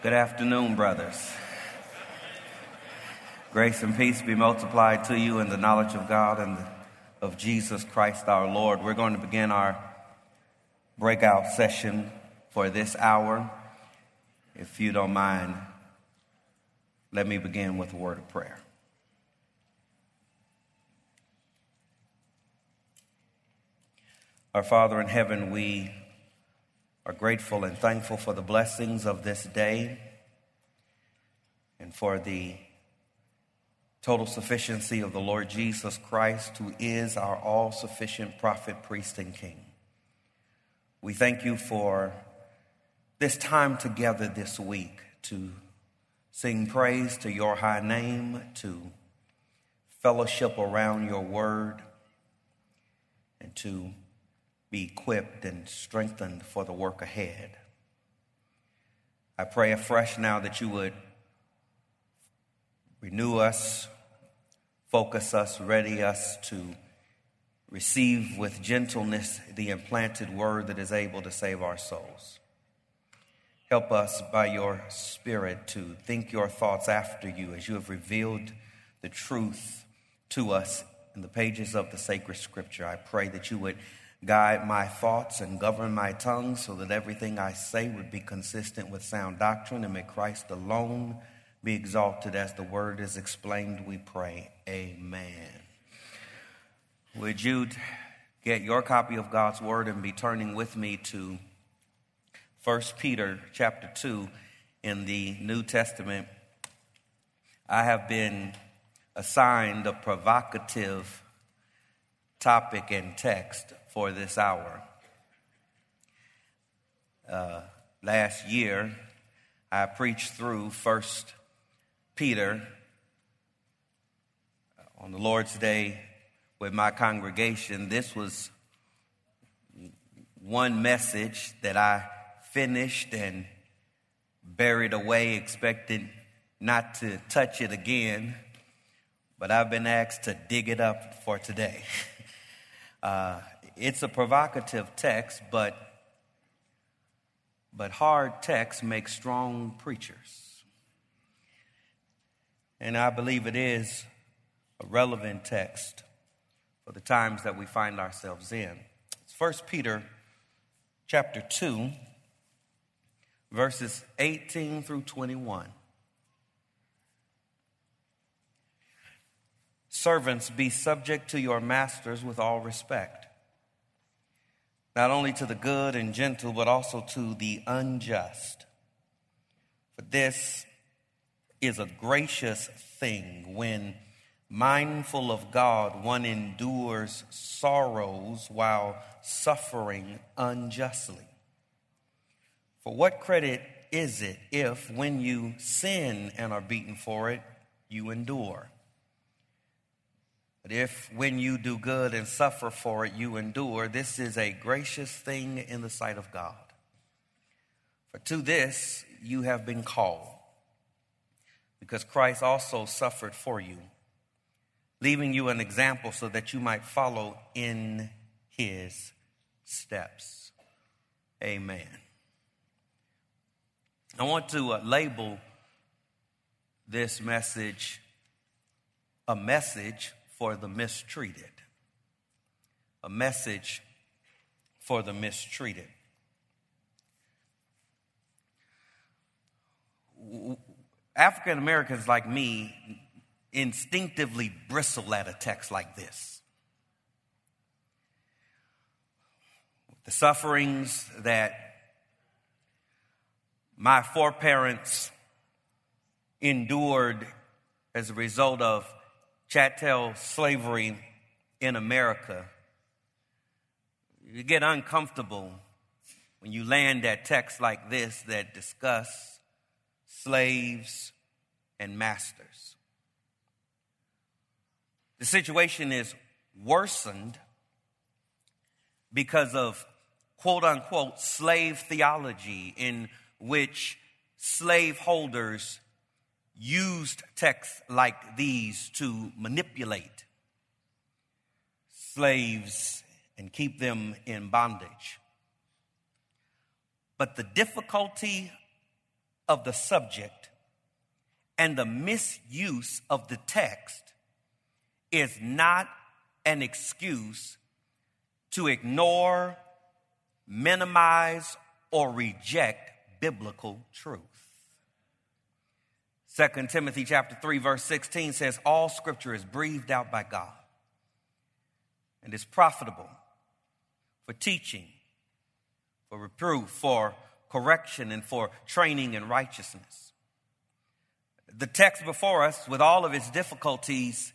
Good afternoon, brothers. Grace and peace be multiplied to you in the knowledge of God and of Jesus Christ our Lord. We're going to begin our breakout session for this hour. If you don't mind, let me begin with a word of prayer. Our Father in heaven, we are grateful and thankful for the blessings of this day and for the total sufficiency of the Lord Jesus Christ, who is our all sufficient prophet, priest, and king. We thank you for this time together this week to sing praise to your high name, to fellowship around your word, and to be equipped and strengthened for the work ahead. I pray afresh now that you would renew us, focus us, ready us to receive with gentleness the implanted word that is able to save our souls. Help us by your Spirit to think your thoughts after you as you have revealed the truth to us in the pages of the sacred scripture. I pray that you would guide my thoughts and govern my tongue so that everything I say would be consistent with sound doctrine and may Christ alone be exalted as the word is explained, we pray. Amen. Would you get your copy of God's word and be turning with me to 1 Peter chapter 2 in the New Testament? I have been assigned a provocative topic and text for this hour. Uh, last year, I preached through First Peter on the Lord's Day with my congregation. This was one message that I finished and buried away, expected not to touch it again, but I've been asked to dig it up for today. Uh, it's a provocative text, but, but hard texts make strong preachers. And I believe it is a relevant text for the times that we find ourselves in. It's 1 Peter chapter 2, verses 18 through 21. Servants, be subject to your masters with all respect not only to the good and gentle, but also to the unjust. For this is a gracious thing when, mindful of God, one endures sorrows while suffering unjustly. For what credit is it if, when you sin and are beaten for it, you endure? But if when you do good and suffer for it, you endure, this is a gracious thing in the sight of God. For to this you have been called, because Christ also suffered for you, leaving you an example so that you might follow in his steps. Amen. I want to uh, label this message a message for the mistreated. A message for the mistreated. African Americans like me instinctively bristle at a text like this. The sufferings that my foreparents endured as a result of chattel slavery in America, you get uncomfortable when you land at texts like this that discuss slaves and masters. The situation is worsened because of quote unquote slave theology in which slaveholders used texts like these to manipulate slaves and keep them in bondage. But the difficulty of the subject and the misuse of the text is not an excuse to ignore, minimize, or reject biblical truth. 2 Timothy chapter 3 verse 16 says all scripture is breathed out by God and is profitable for teaching, for reproof, for correction, and for training in righteousness. The text before us, with all of its difficulties,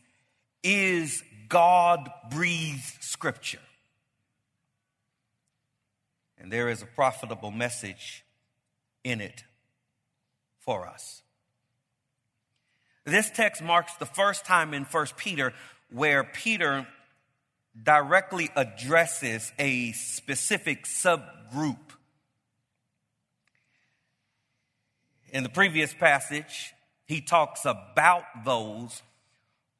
is God breathed scripture. And there is a profitable message in it for us. This text marks the first time in 1 Peter where Peter directly addresses a specific subgroup. In the previous passage, he talks about those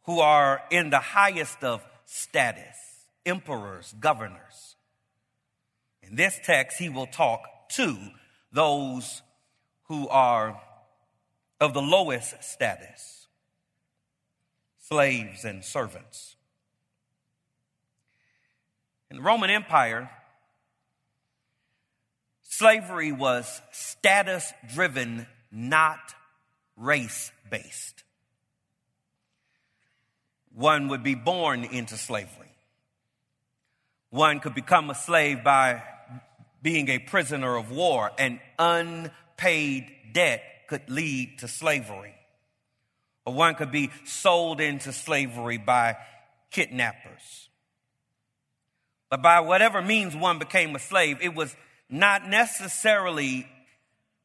who are in the highest of status emperors, governors. In this text, he will talk to those who are of the lowest status slaves and servants. In the Roman Empire, slavery was status driven, not race based. One would be born into slavery. One could become a slave by being a prisoner of war. An unpaid debt could lead to slavery. Or one could be sold into slavery by kidnappers. But by whatever means one became a slave, it was not necessarily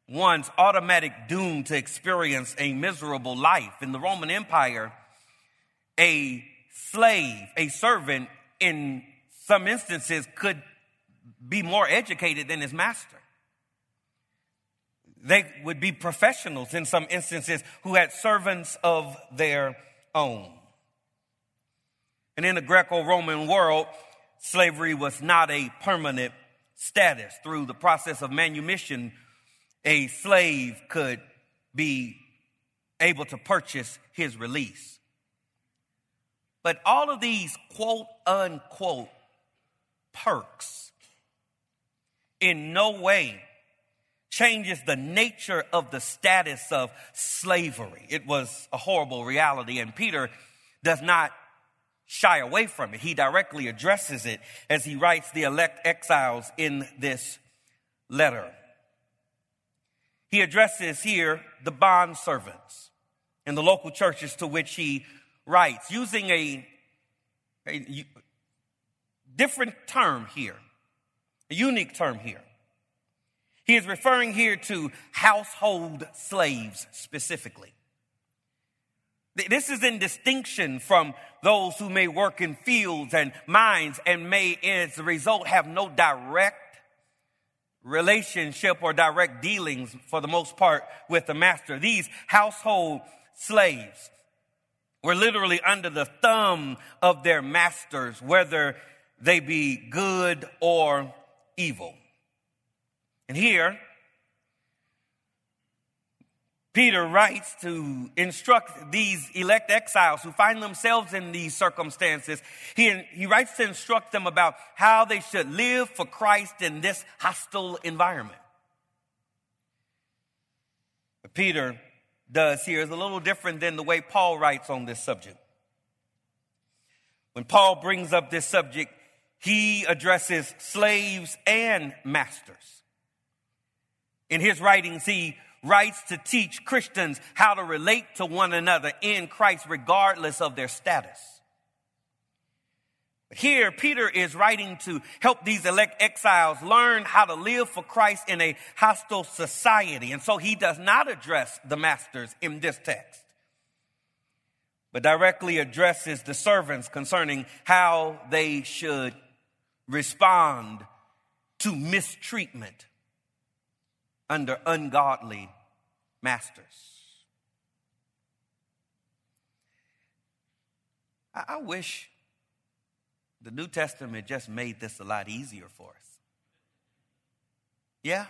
one's automatic doom to experience a miserable life. In the Roman Empire, a slave, a servant, in some instances could be more educated than his master. They would be professionals in some instances who had servants of their own. And in the Greco Roman world, slavery was not a permanent status. Through the process of manumission, a slave could be able to purchase his release. But all of these quote unquote perks in no way changes the nature of the status of slavery. It was a horrible reality, and Peter does not shy away from it. He directly addresses it as he writes the elect exiles in this letter. He addresses here the bond servants in the local churches to which he writes, using a, a different term here, a unique term here. He is referring here to household slaves specifically. This is in distinction from those who may work in fields and mines and may, as a result, have no direct relationship or direct dealings for the most part with the master. These household slaves were literally under the thumb of their masters, whether they be good or evil. And here, Peter writes to instruct these elect exiles who find themselves in these circumstances. He, he writes to instruct them about how they should live for Christ in this hostile environment. What Peter does here is a little different than the way Paul writes on this subject. When Paul brings up this subject, he addresses slaves and masters. In his writings, he writes to teach Christians how to relate to one another in Christ regardless of their status. Here, Peter is writing to help these elect exiles learn how to live for Christ in a hostile society. And so he does not address the masters in this text, but directly addresses the servants concerning how they should respond to mistreatment under ungodly masters. I, I wish the New Testament just made this a lot easier for us. Yeah?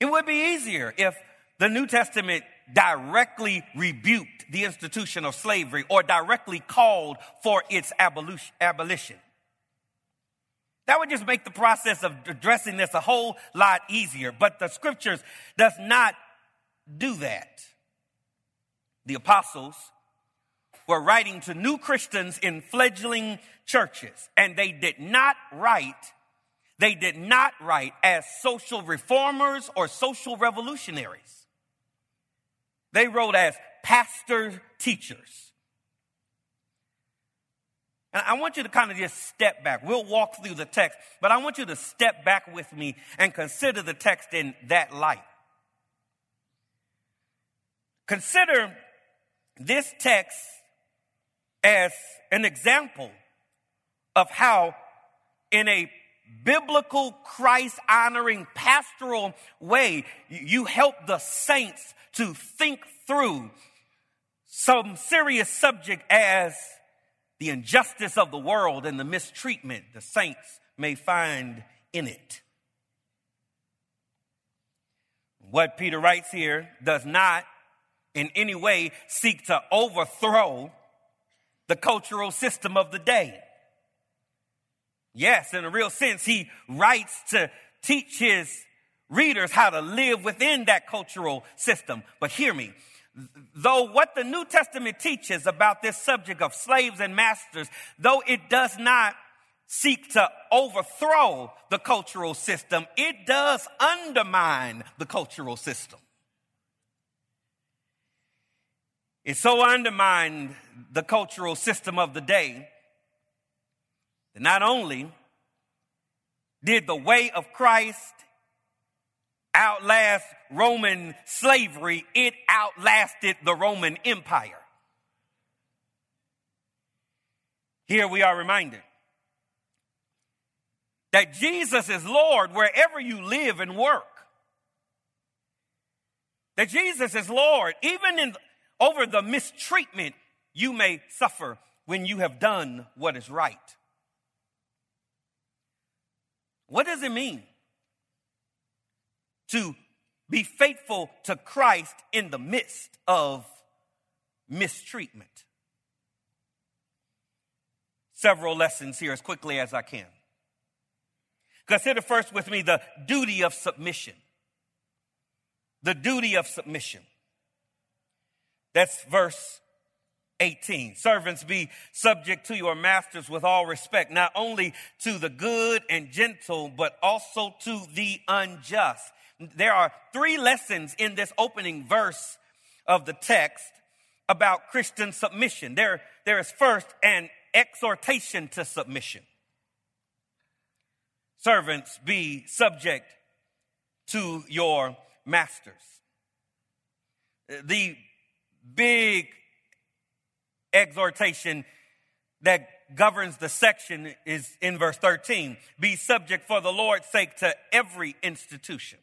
It would be easier if the New Testament directly rebuked the institution of slavery or directly called for its abolition. That would just make the process of addressing this a whole lot easier. But the scriptures does not do that. The apostles were writing to new Christians in fledgling churches, and they did not write, they did not write as social reformers or social revolutionaries. They wrote as pastor teachers. And I want you to kind of just step back. We'll walk through the text, but I want you to step back with me and consider the text in that light. Consider this text as an example of how, in a biblical, Christ honoring, pastoral way, you help the saints to think through some serious subject as the injustice of the world and the mistreatment the saints may find in it. What Peter writes here does not in any way seek to overthrow the cultural system of the day. Yes, in a real sense, he writes to teach his readers how to live within that cultural system. But hear me. Though what the New Testament teaches about this subject of slaves and masters, though it does not seek to overthrow the cultural system, it does undermine the cultural system. It so undermined the cultural system of the day that not only did the way of Christ outlast Roman slavery, it outlasted the Roman Empire. Here we are reminded that Jesus is Lord wherever you live and work. That Jesus is Lord even in over the mistreatment you may suffer when you have done what is right. What does it mean to be faithful to Christ in the midst of mistreatment? Several lessons here as quickly as I can. Consider first with me the duty of submission. The duty of submission. That's verse 18. Servants, be subject to your masters with all respect, not only to the good and gentle, but also to the unjust. There are three lessons in this opening verse of the text about Christian submission. There, there is first an exhortation to submission. Servants, be subject to your masters. The big exhortation that governs the section is in verse 13 be subject for the Lord's sake to every institution.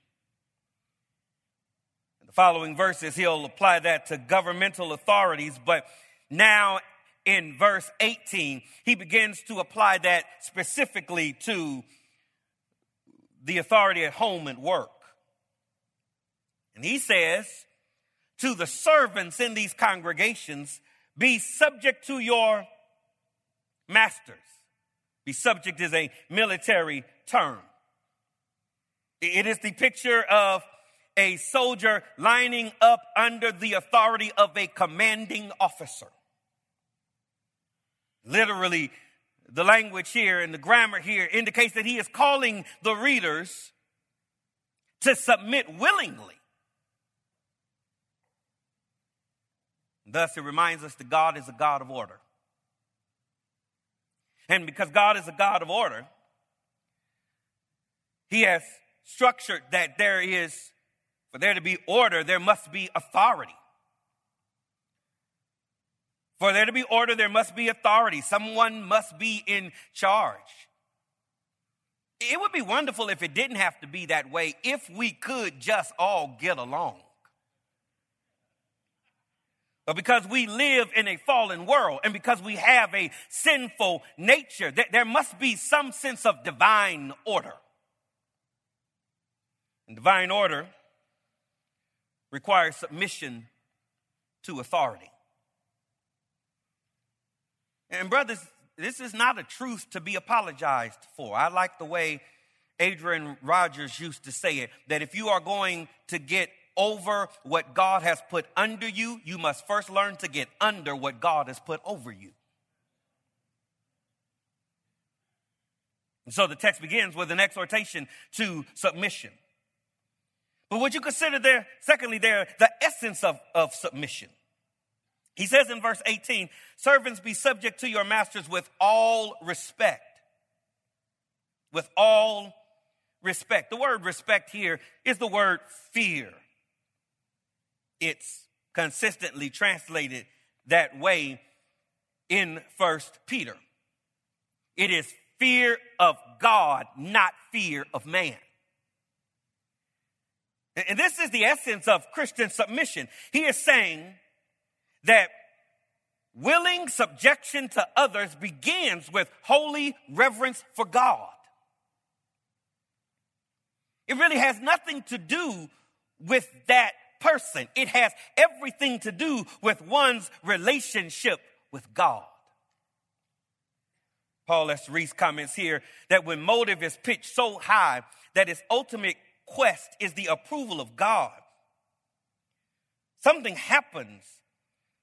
The following verses, he'll apply that to governmental authorities, but now in verse 18, he begins to apply that specifically to the authority at home and work. And he says, to the servants in these congregations, be subject to your masters. Be subject is a military term. It is the picture of a soldier lining up under the authority of a commanding officer. Literally, the language here and the grammar here indicates that he is calling the readers to submit willingly Thus, it reminds us that God is a God of order. And because God is a God of order, He has structured that there is, for there to be order, there must be authority. For there to be order, there must be authority. Someone must be in charge. It would be wonderful if it didn't have to be that way, if we could just all get along. But because we live in a fallen world and because we have a sinful nature, there must be some sense of divine order. And divine order requires submission to authority. And, brothers, this is not a truth to be apologized for. I like the way Adrian Rogers used to say it that if you are going to get over what God has put under you, you must first learn to get under what God has put over you. And so the text begins with an exhortation to submission. But would you consider there, secondly, there, the essence of, of submission? He says in verse 18, servants be subject to your masters with all respect. With all respect. The word respect here is the word fear. It's consistently translated that way in First Peter. It is fear of God, not fear of man. And this is the essence of Christian submission. He is saying that willing subjection to others begins with holy reverence for God. It really has nothing to do with that person. It has everything to do with one's relationship with God. Paul S. Rees comments here that when motive is pitched so high that its ultimate quest is the approval of God, something happens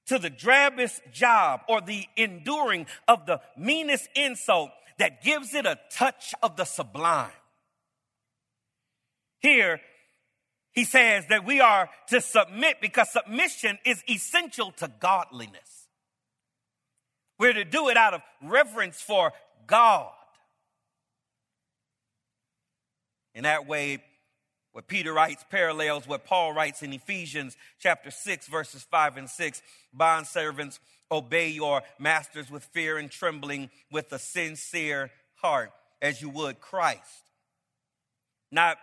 to the drabbest job or the enduring of the meanest insult that gives it a touch of the sublime. Here, he says that we are to submit because submission is essential to godliness. We're to do it out of reverence for God. In that way, what Peter writes parallels what Paul writes in Ephesians chapter 6, verses 5 and 6. Bond servants, obey your masters with fear and trembling, with a sincere heart, as you would Christ. Not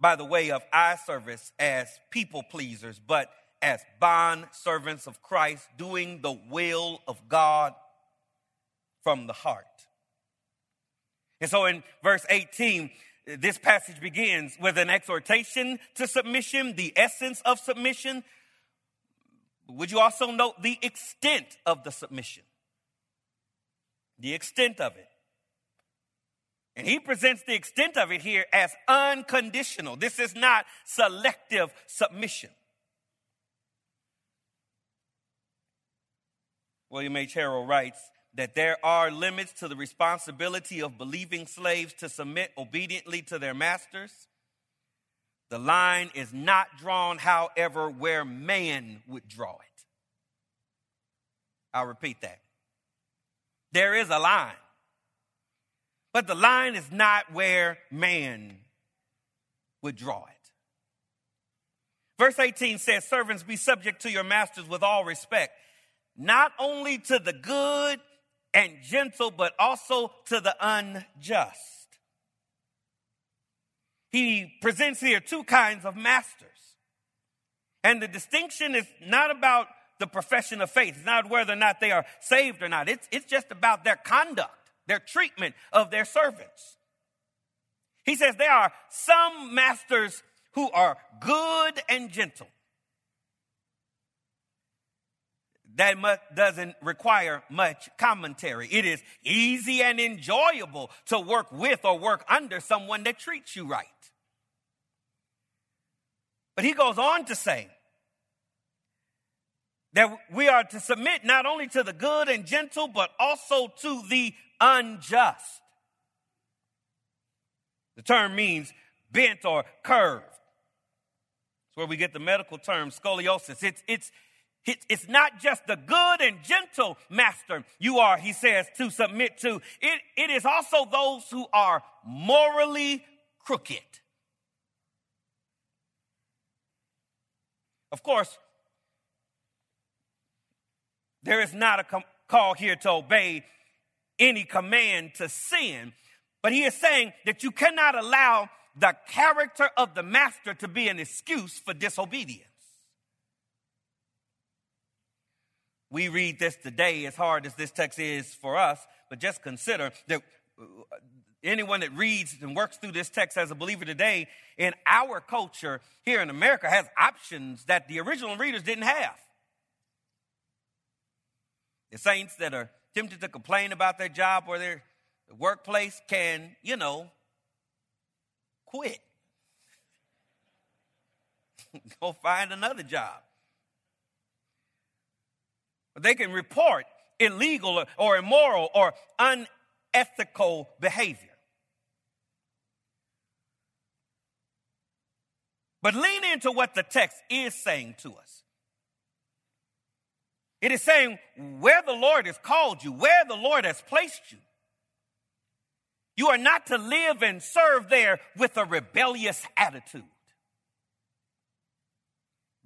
by the way of eye service as people pleasers, but as bond servants of Christ, doing the will of God from the heart. And so in verse 18, this passage begins with an exhortation to submission, the essence of submission. Would you also note the extent of the submission? The extent of it. And he presents the extent of it here as unconditional. This is not selective submission. William H. Harrell writes that there are limits to the responsibility of believing slaves to submit obediently to their masters. The line is not drawn, however, where man would draw it. I'll repeat that. There is a line. But the line is not where man would draw it. Verse 18 says, Servants, be subject to your masters with all respect, not only to the good and gentle, but also to the unjust. He presents here two kinds of masters. And the distinction is not about the profession of faith, it's not whether or not they are saved or not, it's, it's just about their conduct their treatment of their servants. He says there are some masters who are good and gentle. That doesn't require much commentary. It is easy and enjoyable to work with or work under someone that treats you right. But he goes on to say that we are to submit not only to the good and gentle, but also to the unjust. The term means bent or curved. It's where we get the medical term scoliosis. It's, it's, it's not just the good and gentle master you are, he says, to submit to. It, it is also those who are morally crooked. Of course, there is not a com- call here to obey any command to sin. But he is saying that you cannot allow the character of the master to be an excuse for disobedience. We read this today as hard as this text is for us, but just consider that uh, anyone that reads and works through this text as a believer today in our culture here in America has options that the original readers didn't have. The saints that are tempted to complain about their job or their workplace can, you know, quit. Go find another job. They can report illegal or immoral or unethical behavior. But lean into what the text is saying to us. It is saying where the Lord has called you, where the Lord has placed you, you are not to live and serve there with a rebellious attitude.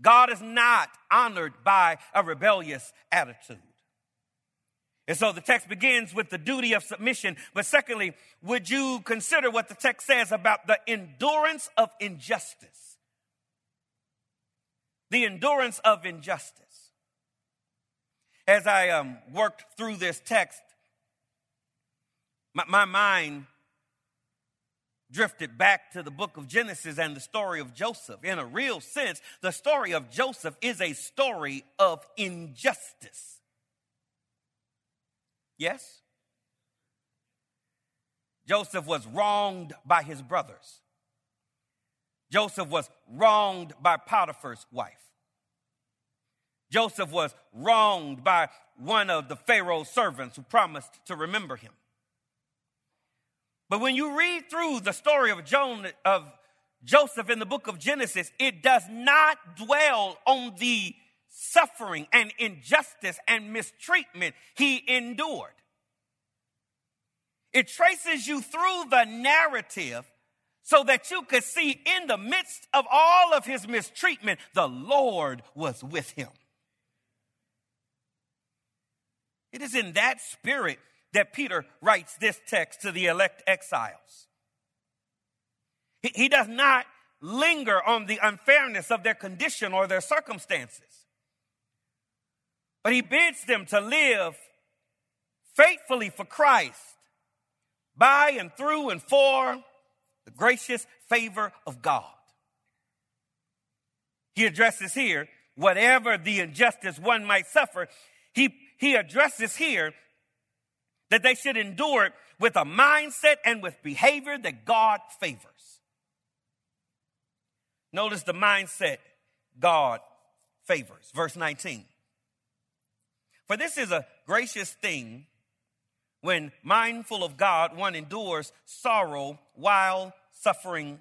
God is not honored by a rebellious attitude. And so the text begins with the duty of submission. But secondly, would you consider what the text says about the endurance of injustice? The endurance of injustice. As I um, worked through this text, my, my mind drifted back to the book of Genesis and the story of Joseph. In a real sense, the story of Joseph is a story of injustice. Yes? Joseph was wronged by his brothers. Joseph was wronged by Potiphar's wife. Joseph was wronged by one of the Pharaoh's servants who promised to remember him. But when you read through the story of, of Joseph in the book of Genesis, it does not dwell on the suffering and injustice and mistreatment he endured. It traces you through the narrative so that you could see in the midst of all of his mistreatment, the Lord was with him. It is in that spirit that Peter writes this text to the elect exiles. He, he does not linger on the unfairness of their condition or their circumstances, but he bids them to live faithfully for Christ by and through and for the gracious favor of God. He addresses here whatever the injustice one might suffer, he, he addresses here that they should endure it with a mindset and with behavior that God favors. Notice the mindset God favors. Verse 19. For this is a gracious thing when mindful of God, one endures sorrow while suffering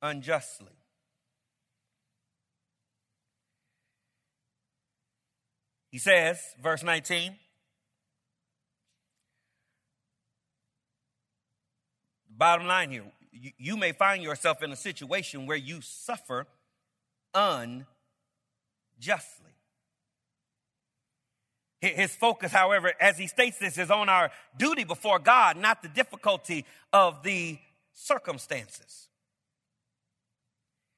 unjustly. He says, verse 19, bottom line here, you, you may find yourself in a situation where you suffer unjustly. His focus, however, as he states this, is on our duty before God, not the difficulty of the circumstances.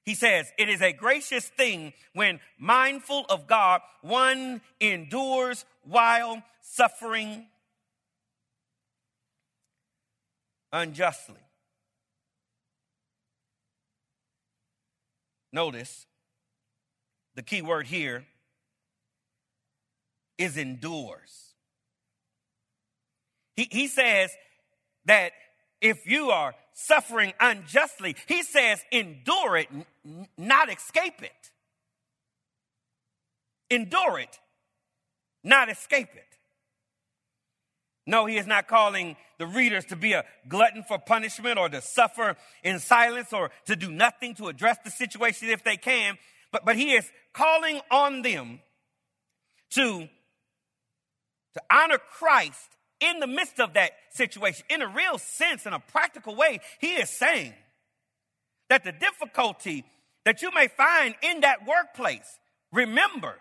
He says, It is a gracious thing when mindful of God, one endures while suffering unjustly. Notice the key word here is endures. He, he says that if you are suffering unjustly. He says, endure it, n- not escape it. Endure it, not escape it. No, he is not calling the readers to be a glutton for punishment or to suffer in silence or to do nothing to address the situation if they can, but, but he is calling on them to, to honor Christ in the midst of that situation, in a real sense, in a practical way, he is saying that the difficulty that you may find in that workplace, remember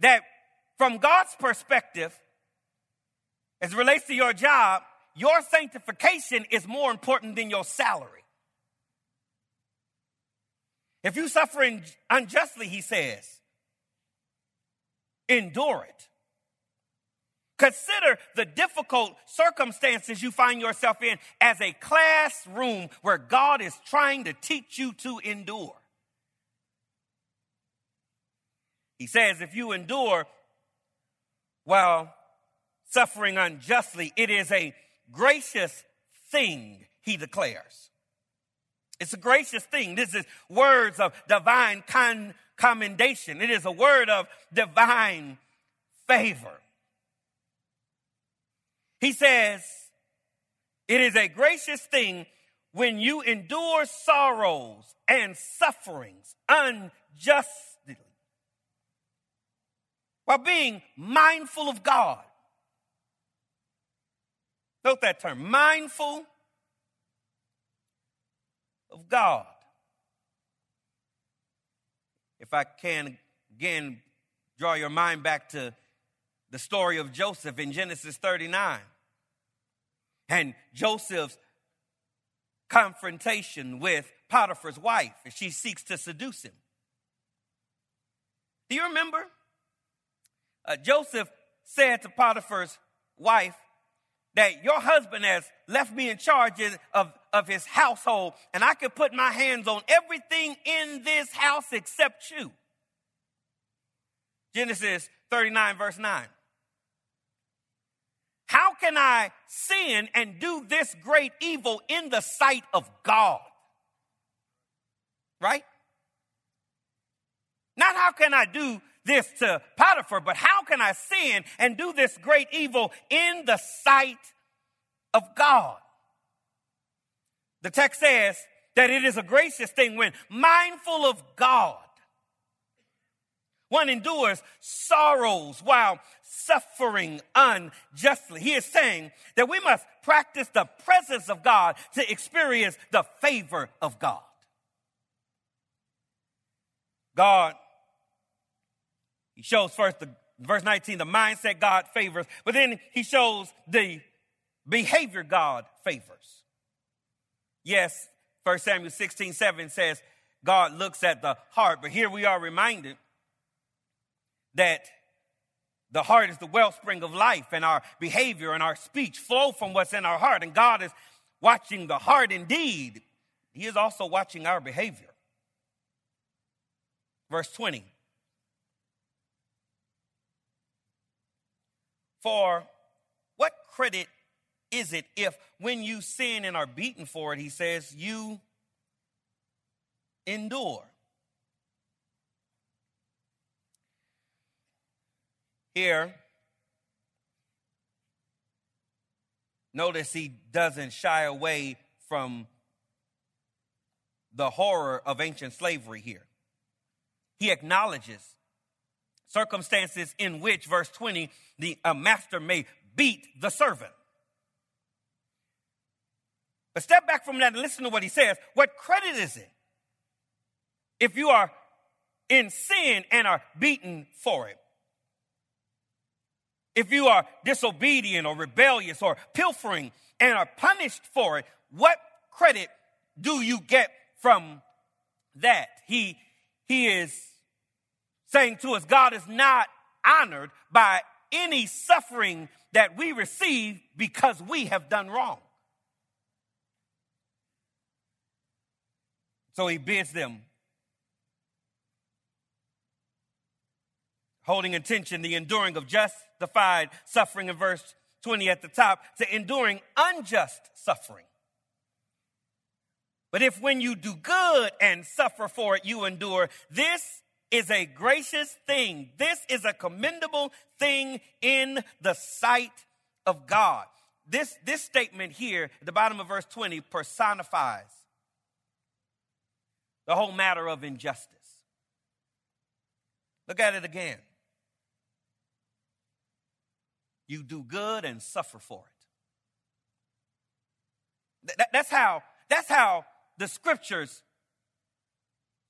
that from God's perspective, as relates to your job, your sanctification is more important than your salary. If you suffer unjustly, he says, endure it. Consider the difficult circumstances you find yourself in as a classroom where God is trying to teach you to endure. He says, if you endure while suffering unjustly, it is a gracious thing, he declares. It's a gracious thing. This is words of divine con- commendation. It is a word of divine favor. He says, It is a gracious thing when you endure sorrows and sufferings unjustly while being mindful of God. Note that term mindful of God. If I can again draw your mind back to the story of Joseph in Genesis 39 and Joseph's confrontation with Potiphar's wife as she seeks to seduce him. Do you remember? Uh, Joseph said to Potiphar's wife that your husband has left me in charge of, of his household, and I could put my hands on everything in this house except you. Genesis 39, verse 9. How can I sin and do this great evil in the sight of God? Right? Not how can I do this to Potiphar, but how can I sin and do this great evil in the sight of God? The text says that it is a gracious thing when mindful of God one endures sorrows while suffering unjustly. He is saying that we must practice the presence of God to experience the favor of God. God, he shows first the verse 19, the mindset God favors, but then he shows the behavior God favors. Yes, 1 Samuel 16, 7 says, God looks at the heart, but here we are reminded that the heart is the wellspring of life, and our behavior and our speech flow from what's in our heart. And God is watching the heart indeed, He is also watching our behavior. Verse 20. For what credit is it if, when you sin and are beaten for it, he says, you endure? Here, notice he doesn't shy away from the horror of ancient slavery here. He acknowledges circumstances in which, verse 20, the a master may beat the servant. But step back from that and listen to what he says. What credit is it if you are in sin and are beaten for it? If you are disobedient or rebellious or pilfering and are punished for it, what credit do you get from that? He, he is saying to us, God is not honored by any suffering that we receive because we have done wrong. So he bids them holding attention the enduring of justified suffering in verse 20 at the top to enduring unjust suffering. But if when you do good and suffer for it, you endure, this is a gracious thing. This is a commendable thing in the sight of God. This, this statement here at the bottom of verse 20 personifies the whole matter of injustice. Look at it again. You do good and suffer for it. That, that's how, that's how the scriptures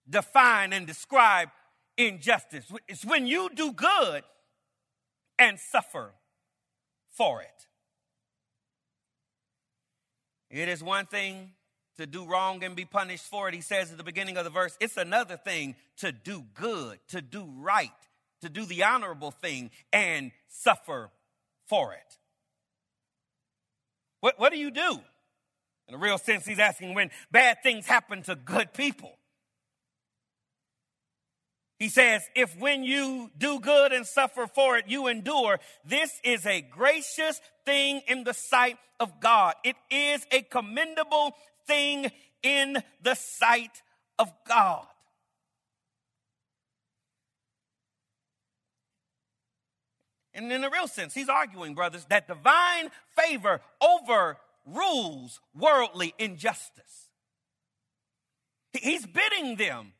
define and describe injustice. It's when you do good and suffer for it. It is one thing to do wrong and be punished for it. He says at the beginning of the verse, it's another thing to do good, to do right, to do the honorable thing and suffer for it. What, what do you do? In a real sense, he's asking when bad things happen to good people. He says, if when you do good and suffer for it, you endure, this is a gracious thing in the sight of God. It is a commendable thing in the sight of God. And in a real sense, he's arguing, brothers, that divine favor overrules worldly injustice. He's bidding them,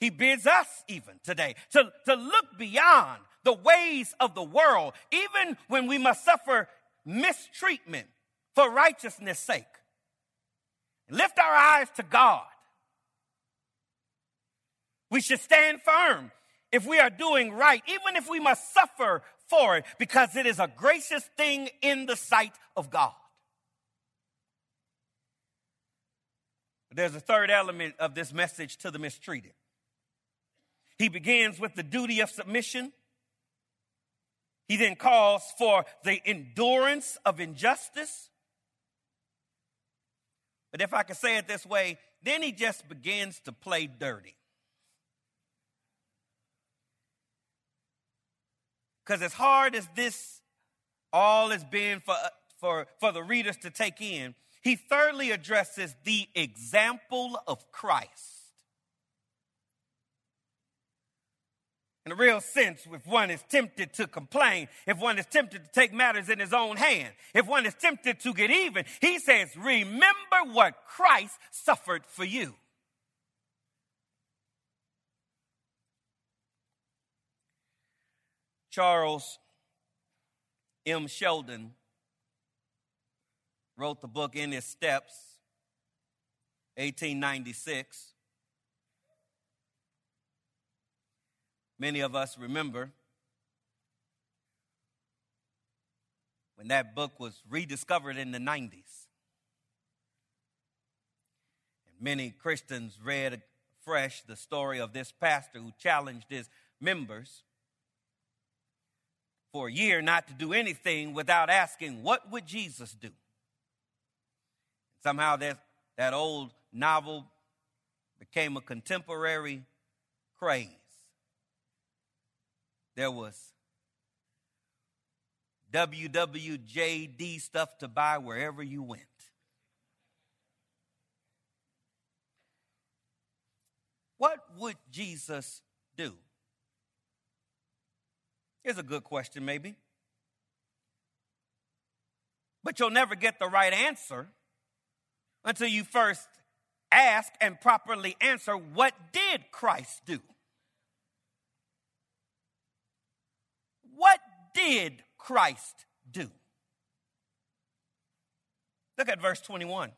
he bids us even today, to, to look beyond the ways of the world, even when we must suffer mistreatment for righteousness' sake. Lift our eyes to God. We should stand firm if we are doing right, even if we must suffer for it, because it is a gracious thing in the sight of God. There's a third element of this message to the mistreated. He begins with the duty of submission. He then calls for the endurance of injustice. But if I could say it this way, then he just begins to play dirty. Because as hard as this all has been for, uh, for, for the readers to take in, he thirdly addresses the example of Christ. In a real sense, if one is tempted to complain, if one is tempted to take matters in his own hand, if one is tempted to get even, he says, Remember what Christ suffered for you. Charles M. Sheldon wrote the book In His Steps, 1896. Many of us remember when that book was rediscovered in the 90s. And many Christians read afresh the story of this pastor who challenged his members for a year not to do anything without asking, What would Jesus do? Somehow that, that old novel became a contemporary craze. There was WWJD stuff to buy wherever you went. What would Jesus do? Is a good question, maybe. But you'll never get the right answer until you first ask and properly answer what did Christ do? What did Christ do? Look at verse 21.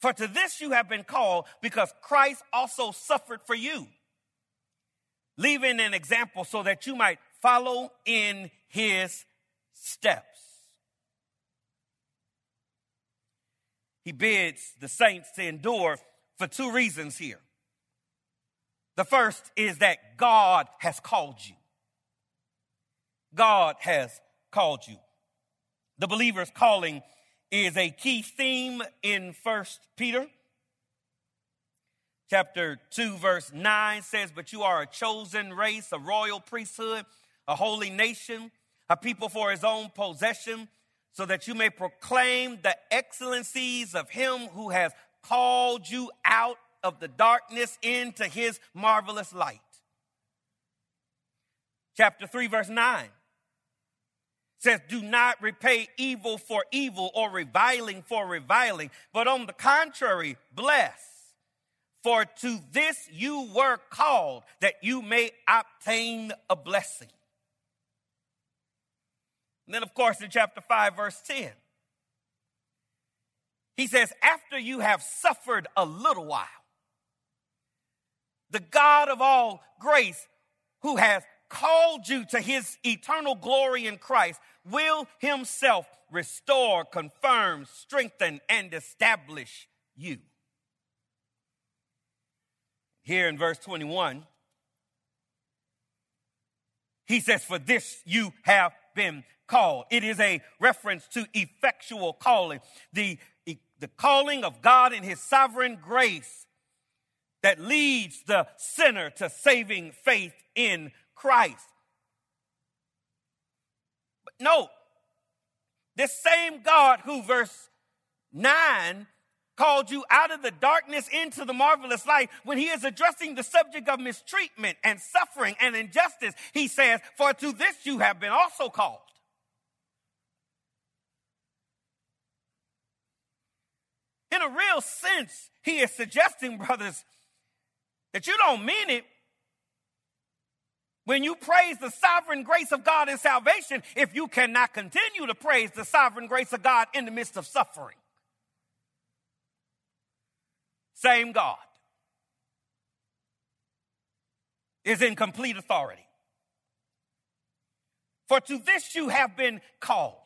For to this you have been called, because Christ also suffered for you leaving an example so that you might follow in his steps. He bids the saints to endure for two reasons here. The first is that God has called you. God has called you. The believer's calling is a key theme in First Peter chapter 2, verse 9 says, But you are a chosen race, a royal priesthood, a holy nation, a people for his own possession, so that you may proclaim the excellencies of him who has called you out of the darkness into his marvelous light. Chapter 3, verse 9 says, Do not repay evil for evil or reviling for reviling, but on the contrary, bless for to this you were called, that you may obtain a blessing. And then, of course, in chapter 5, verse 10, he says, After you have suffered a little while, the God of all grace, who has called you to his eternal glory in Christ, will himself restore, confirm, strengthen, and establish you here in verse 21, He says, For this you have been called. It is a reference to effectual calling, the, the calling of God in His sovereign grace that leads the sinner to saving faith in Christ. But note, this same God who, verse 9, called you out of the darkness into the marvelous light, when he is addressing the subject of mistreatment and suffering and injustice, he says, For to this you have been also called. In a real sense, he is suggesting, brothers, that you don't mean it when you praise the sovereign grace of God in salvation if you cannot continue to praise the sovereign grace of God in the midst of suffering. Same God is in complete authority. For to this you have been called.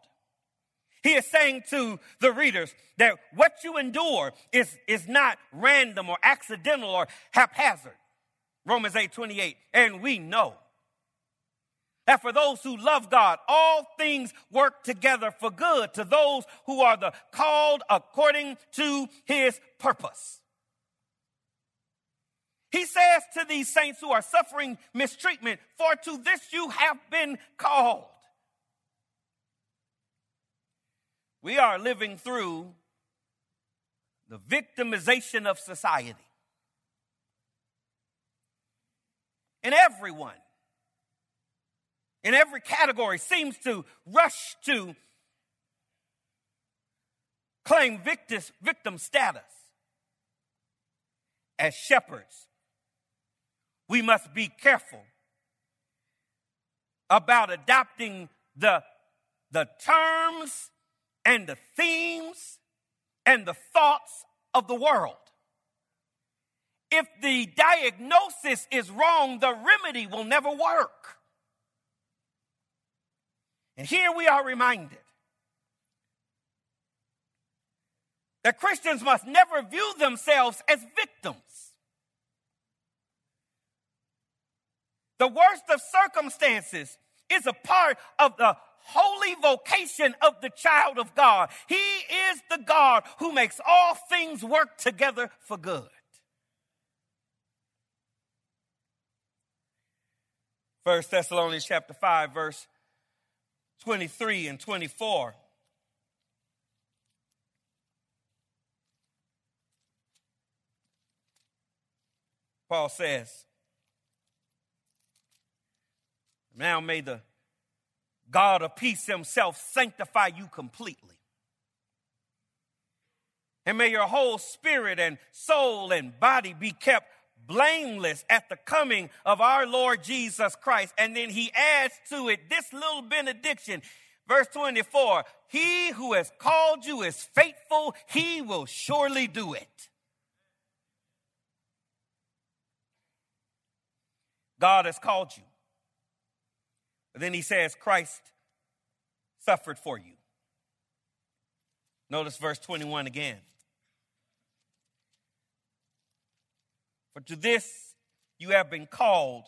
He is saying to the readers that what you endure is, is not random or accidental or haphazard. Romans 8 28. And we know that for those who love God, all things work together for good to those who are the called according to his purpose. He says to these saints who are suffering mistreatment, For to this you have been called. We are living through the victimization of society. And everyone in every category seems to rush to claim victim status. As shepherds, we must be careful about adopting the, the terms and the themes and the thoughts of the world. If the diagnosis is wrong, the remedy will never work. And here we are reminded that Christians must never view themselves as victims. The worst of circumstances is a part of the holy vocation of the child of God. He is the God who makes all things work together for good. First Thessalonians chapter 5 verse 23 and 24. Paul says, Now may the God of peace himself sanctify you completely. And may your whole spirit and soul and body be kept blameless at the coming of our Lord Jesus Christ. And then he adds to it this little benediction. Verse 24, he who has called you is faithful, he will surely do it. God has called you. But then he says, Christ suffered for you. Notice verse 21 again. For to this you have been called,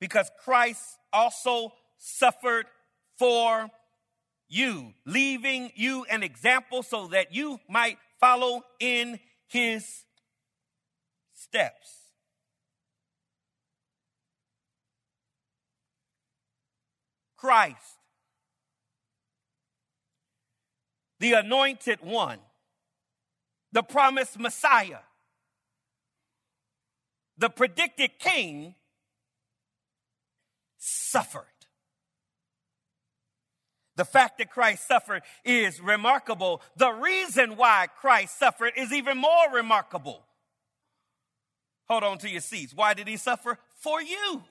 because Christ also suffered for you, leaving you an example so that you might follow in his steps. Christ, the anointed one, the promised Messiah the predicted king suffered. The fact that Christ suffered is remarkable. The reason why Christ suffered is even more remarkable. Hold on to your seats. Why did he suffer? For you.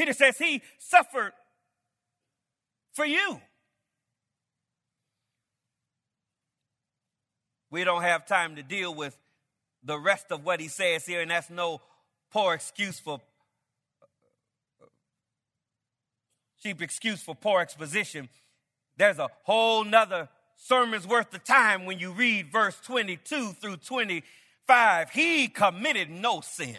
Peter says he suffered for you. We don't have time to deal with the rest of what he says here, and that's no poor excuse for cheap excuse for poor exposition. There's a whole nother sermon's worth of time when you read verse 22 through 25. He committed no sin.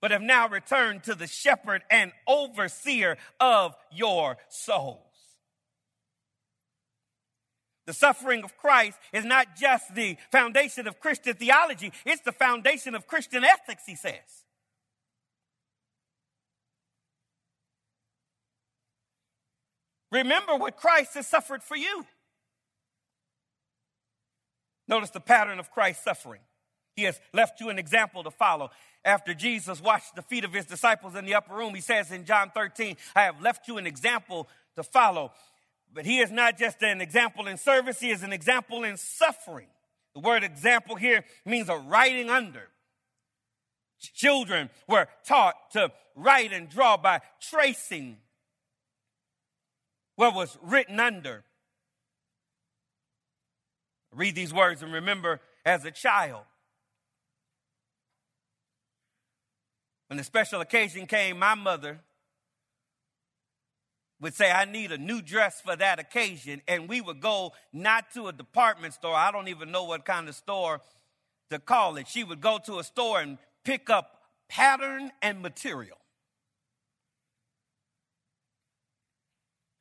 but have now returned to the shepherd and overseer of your souls. The suffering of Christ is not just the foundation of Christian theology, it's the foundation of Christian ethics, he says. Remember what Christ has suffered for you. Notice the pattern of Christ's suffering. He has left you an example to follow. After Jesus washed the feet of his disciples in the upper room, he says in John 13, I have left you an example to follow. But he is not just an example in service, he is an example in suffering. The word example here means a writing under. Children were taught to write and draw by tracing what was written under. Read these words and remember as a child When the special occasion came, my mother would say, I need a new dress for that occasion. And we would go not to a department store, I don't even know what kind of store to call it. She would go to a store and pick up pattern and material.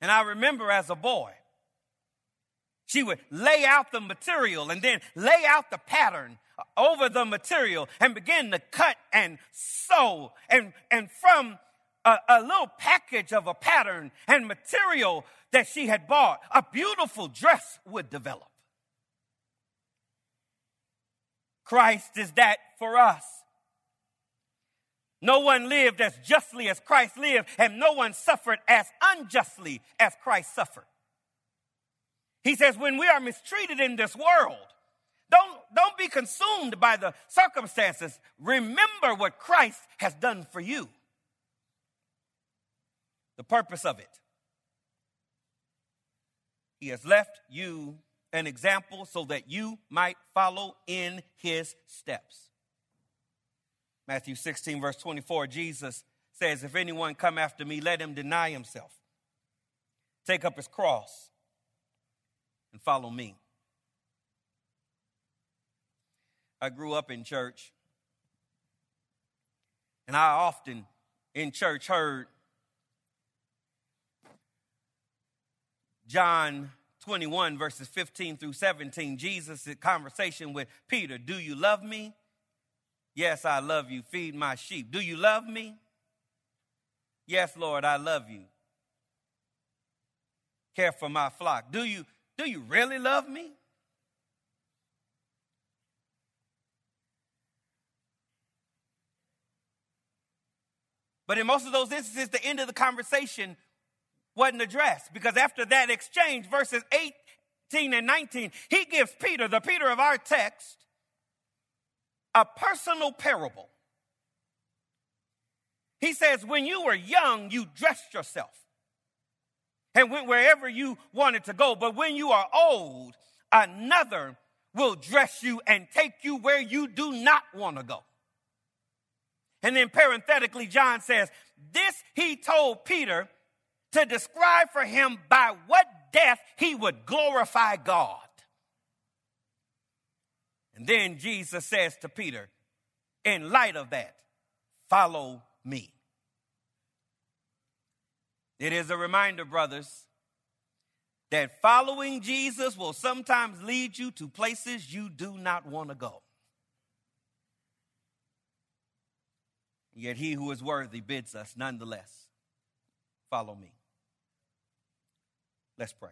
And I remember as a boy, she would lay out the material and then lay out the pattern over the material and begin to cut and sew. And, and from a, a little package of a pattern and material that she had bought, a beautiful dress would develop. Christ is that for us. No one lived as justly as Christ lived, and no one suffered as unjustly as Christ suffered. He says, when we are mistreated in this world, don't, don't be consumed by the circumstances. Remember what Christ has done for you. The purpose of it. He has left you an example so that you might follow in his steps. Matthew 16, verse 24, Jesus says, If anyone come after me, let him deny himself, take up his cross, and follow me. I grew up in church, and I often in church heard John 21, verses 15 through 17, Jesus' conversation with Peter Do you love me? Yes, I love you. Feed my sheep. Do you love me? Yes, Lord, I love you. Care for my flock. Do you do you really love me? But in most of those instances, the end of the conversation wasn't addressed because after that exchange, verses 18 and 19, he gives Peter, the Peter of our text, a personal parable. He says, When you were young, you dressed yourself and went wherever you wanted to go. But when you are old, another will dress you and take you where you do not want to go. And then parenthetically, John says, This he told Peter to describe for him by what death he would glorify God. And then Jesus says to Peter, In light of that, follow me. It is a reminder, brothers, that following Jesus will sometimes lead you to places you do not want to go. Yet he who is worthy bids us nonetheless follow me. Let's pray.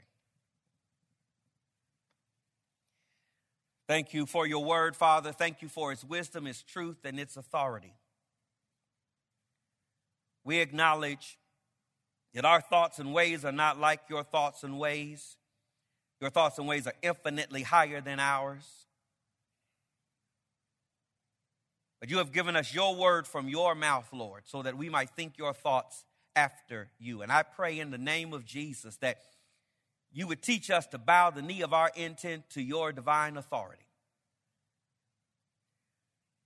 Thank you for your word, Father. Thank you for its wisdom, its truth, and its authority. We acknowledge Yet our thoughts and ways are not like your thoughts and ways. Your thoughts and ways are infinitely higher than ours. But you have given us your word from your mouth, Lord, so that we might think your thoughts after you. And I pray in the name of Jesus that you would teach us to bow the knee of our intent to your divine authority.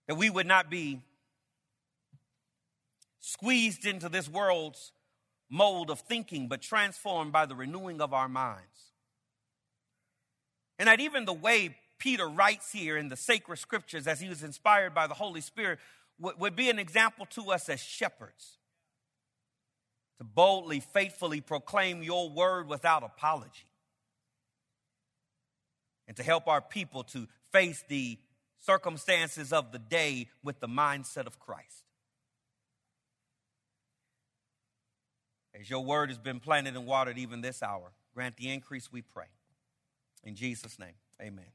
That we would not be squeezed into this world's mold of thinking, but transformed by the renewing of our minds. And that even the way Peter writes here in the sacred scriptures as he was inspired by the Holy Spirit would be an example to us as shepherds to boldly, faithfully proclaim your word without apology and to help our people to face the circumstances of the day with the mindset of Christ. As your word has been planted and watered even this hour, grant the increase we pray. In Jesus' name, amen.